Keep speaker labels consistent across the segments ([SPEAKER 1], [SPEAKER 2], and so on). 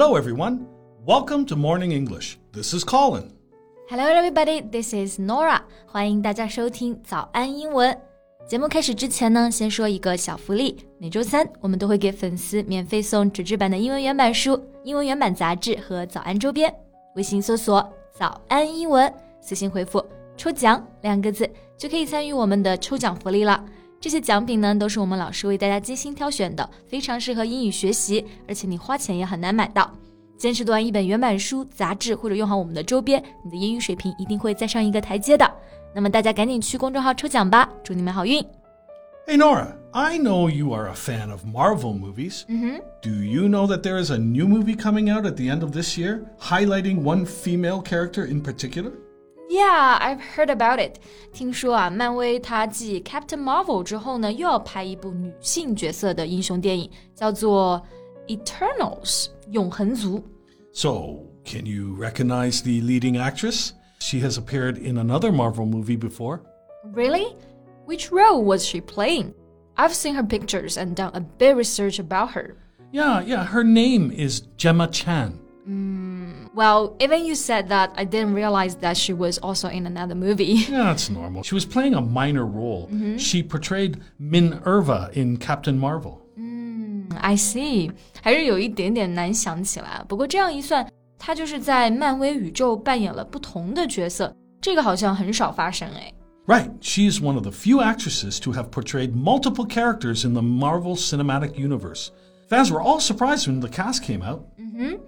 [SPEAKER 1] Hello, everyone. Welcome to Morning English. This is Colin.
[SPEAKER 2] Hello, everybody. This is Nora. 欢迎大家收听早安英文。节目开始之前呢，先说一个小福利。每周三我们都会给粉丝免费送纸质版的英文原版书、英文原版杂志和早安周边。微信搜索“早安英文”，私信回复“抽奖”两个字，就可以参与我们的抽奖福利了。这些奖品呢，都是我们老师为大家精心挑选的，非常适合英语学习，而且你花钱也很难买到。坚持读完一本原版书、杂志，或者用好我们的周边，你的英语水平一定会再上一个台阶的。那么大家赶紧去公众号抽奖吧，祝你们好运
[SPEAKER 1] ！Hey Nora, I know you are a fan of Marvel movies.
[SPEAKER 2] Mm-hmm.
[SPEAKER 1] Do you know that there is a new movie coming out at the end of this year, highlighting one female character in particular?
[SPEAKER 2] Yeah, I've heard about it. 听说啊，漫威它继 Captain Marvel 之后呢，又要拍一部女性角色的英雄电影，叫做 Eternals 永恒族。
[SPEAKER 1] So, can you recognize the leading actress? She has appeared in another Marvel movie before.
[SPEAKER 2] Really? Which role was she playing? I've seen her pictures and done a bit research about her.
[SPEAKER 1] Yeah, yeah, her name is Gemma Chan.
[SPEAKER 2] Well, even you said that, I didn't realize that she was also in another movie.
[SPEAKER 1] yeah, that's normal. She was playing a minor role.
[SPEAKER 2] Mm -hmm.
[SPEAKER 1] She portrayed Minn-Erva in Captain Marvel.
[SPEAKER 2] Mm, i see
[SPEAKER 1] right she is one of the few actresses to have portrayed multiple characters in the Marvel Cinematic Universe. Fans were all surprised when the cast came out.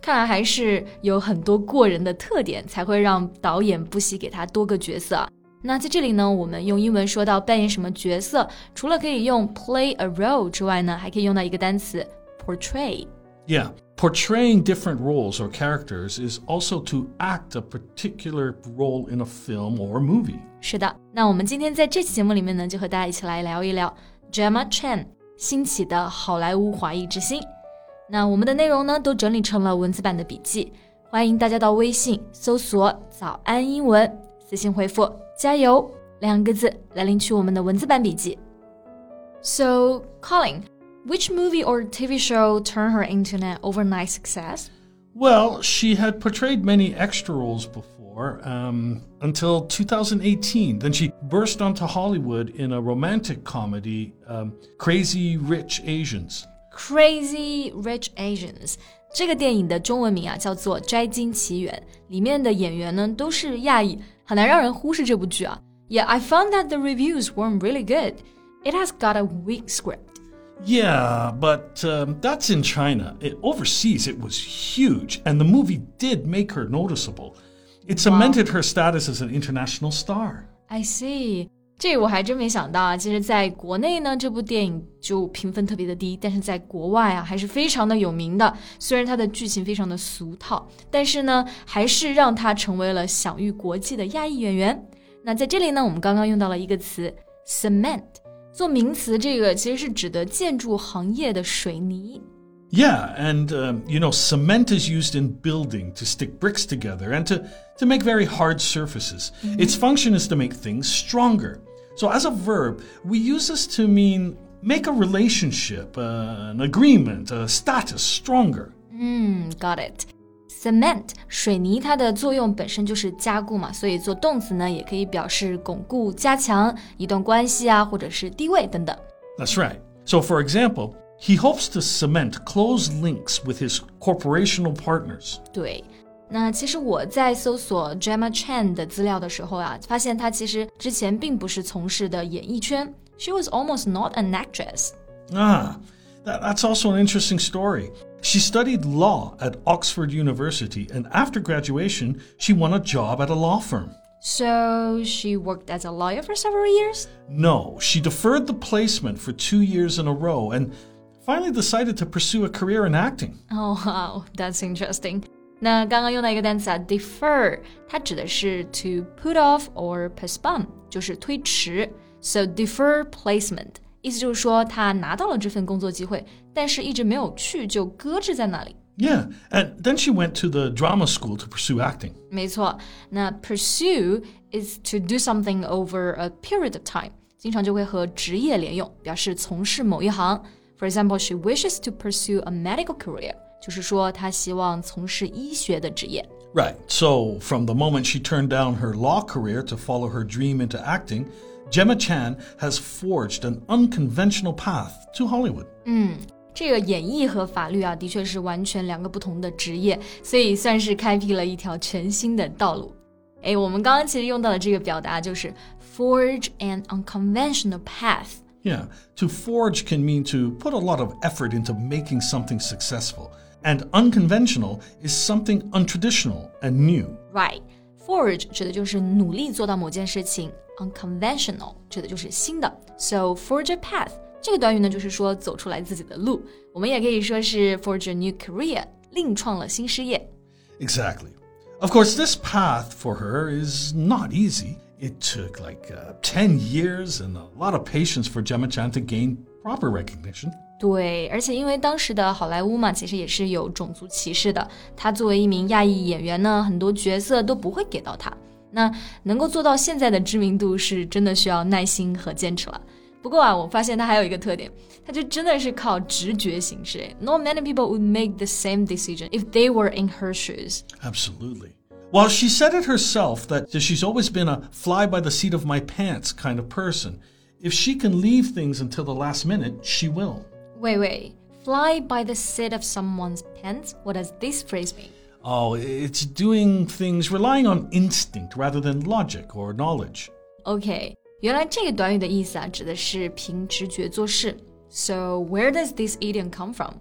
[SPEAKER 2] 看来还是有很多过人的特点，才会让导演不惜给她多个角色啊。那在这里呢，我们用英文说到扮演什么角色，除了可以用 play a role 之外呢，还可以用到一个单词 portray。
[SPEAKER 1] Yeah, portraying different roles or characters is also to act a particular role in a film or movie.
[SPEAKER 2] 是的，那我们今天在这期节目里面呢，就和大家一起来聊一聊 Gemma Chan 兴起的好莱坞华裔之星。那我们的内容呢，都整理成了文字版的笔记，欢迎大家到微信搜索“早安英文”，私信回复“加油”两个字来领取我们的文字版笔记。So, Colin, which movie or TV show turned her into an overnight success?
[SPEAKER 1] Well, she had portrayed many extra roles before um, until 2018. Then she burst onto Hollywood in a romantic comedy, um, Crazy Rich Asians.
[SPEAKER 2] Crazy Rich Asians 这个电影的中文名啊叫做《摘金奇缘》，里面的演员呢都是亚裔，很难让人忽视这部剧啊。Yeah, I found that the reviews weren't really good. It has got a weak script.
[SPEAKER 1] Yeah, but um, that's in China. It, overseas, it was huge, and the movie did make her noticeable. It cemented her status as an international star.
[SPEAKER 2] I see. 这我还真没想到啊！其实，在国内呢，这部电影就评分特别的低，但是在国外啊，还是非常的有名的。虽然它的剧情非常的俗套，但是呢，还是让它成为了享誉国际的亚裔演员。那在这里呢，我们刚刚用到了一个词 cement，做名词，这个其实是指的建筑行业的水泥。
[SPEAKER 1] Yeah, and um, you know, cement is used in building to stick bricks together and to, to make very hard surfaces. Its function is to make things stronger. So, as a verb, we use this to mean make a relationship, uh, an agreement, a status stronger.
[SPEAKER 2] 嗯，got it。Cement 水泥它的作用本身就是加固嘛，所以做动词呢也可以表示巩固、加强一段关系啊，或者是地位等等。
[SPEAKER 1] That's right. So, for example, he hopes to cement close links with his corporational partners.
[SPEAKER 2] 对，那其实我在搜索 Gemma Chan 的资料的时候啊，发现她其实之前并不是从事的演艺圈，She was almost not an actress。
[SPEAKER 1] Ah, that, that's also an interesting story. She studied law at Oxford University, and after graduation, she won a job at a law firm.
[SPEAKER 2] So she worked as a lawyer for several years.
[SPEAKER 1] No, she deferred the placement for two years in a row and finally decided to pursue a career in acting.
[SPEAKER 2] Oh wow, that's interesting. 那刚刚用到一个单词啊，defer，它指的是 to put off or postpone，就是推迟。So defer placement，意思就是说他拿到了这份工作机会，但是一直没有去，就搁置在那里。
[SPEAKER 1] Yeah, and then she went to the drama school to pursue acting.
[SPEAKER 2] 没错，那 pursue is to do something over a period of time，经常就会和职业连用，表示从事某一行。 For example, she wishes to pursue a medical career， 就是说他希望从事医学的职业。
[SPEAKER 1] Right. So, from the moment she turned down her law career to follow her dream into acting, Gemma Chan has forged an unconventional path to Hollywood.
[SPEAKER 2] 这个演艺和法律啊，的确是完全两个不同的职业，所以算是开辟了一条全新的道路。诶，我们刚刚其实用到的这个表达就是 forge an unconventional path。
[SPEAKER 1] Yeah, to forge can mean to put a lot of effort into making something successful. And unconventional is something untraditional and new.
[SPEAKER 2] Right, forge 指的就是努力做到某件事情，unconventional 指的就是新的。So forge a path 这个短语呢，就是说走出来自己的路。我们也可以说是 forge a new career，另创了新事业。
[SPEAKER 1] Exactly. Of course, this path for her is not easy. It took like uh, 10 years and a lot of patience for Gemma Chan to gain proper recognition.
[SPEAKER 2] 对，而且因为当时的好莱坞嘛，其实也是有种族歧视的。她作为一名亚裔演员呢，很多角色都不会给到她。那能够做到现在的知名度，是真的需要耐心和坚持了。 不过啊，我发现她还有一个特点，她就真的是靠直觉行事。Not many people would make the same decision if they were in her shoes.
[SPEAKER 1] Absolutely. Well, she said it herself that she's always been a fly by the seat of my pants kind of person. If she can leave things until the last minute, she will.
[SPEAKER 2] Wait, wait. Fly by the seat of someone's pants? What does this phrase mean?
[SPEAKER 1] Oh, it's doing things relying on instinct rather than logic or knowledge.
[SPEAKER 2] OK， 原来这个短语的意思啊，指的是凭直觉做事。So where does this idiom come from?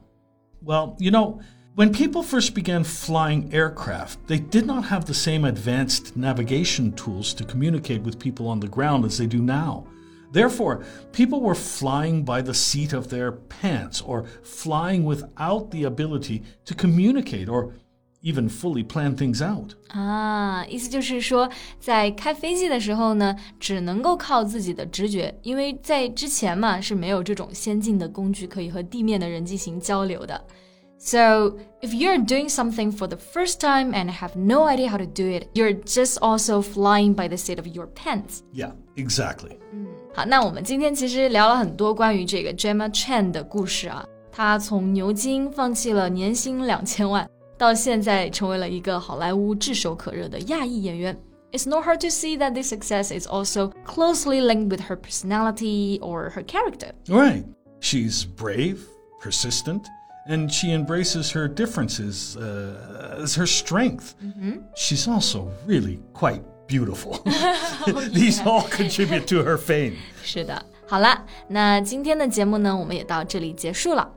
[SPEAKER 1] Well, you know, when people first began flying aircraft, they did not have the same advanced navigation tools to communicate with people on the ground as they do now. Therefore, people were flying by the seat of their pants or flying without the ability to communicate or even fully plan things out.
[SPEAKER 2] 啊，意思就是说，在开飞机的时候呢，只能够靠自己的直觉，因为在之前嘛是没有这种先进的工具可以和地面的人进行交流的。So, if you're doing something for the first time and have no idea how to do it, you're just also flying by the seat of your pants.
[SPEAKER 1] Yeah, exactly.
[SPEAKER 2] 好，那我们今天其实聊了很多关于这个 Gemma Chan 的故事啊。她从牛津放弃了年薪两千万， 到现在成为了一个好莱坞炙手可热的亚裔演员。It's not hard to see that this success is also closely linked with her personality or her character.
[SPEAKER 1] Right. She's brave, persistent, and she embraces her differences uh, as her strength. She's also really quite beautiful. These all contribute to her fame.
[SPEAKER 2] 是的，好啦，那今天的节目呢，我们也到这里结束了。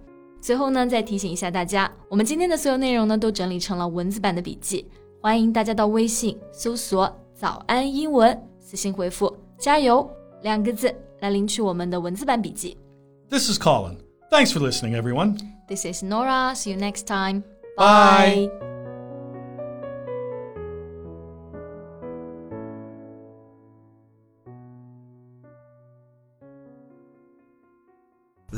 [SPEAKER 2] 最后呢，再提醒一下大家，我们今天的所有内容呢，都整理成了文字版的笔记，欢迎大家到微信搜索“早安英文”，私信回复“加油”两个字来领取我们的文字版笔记。
[SPEAKER 1] This is Colin. Thanks for listening, everyone.
[SPEAKER 2] This is Nora. See you next time.
[SPEAKER 1] Bye.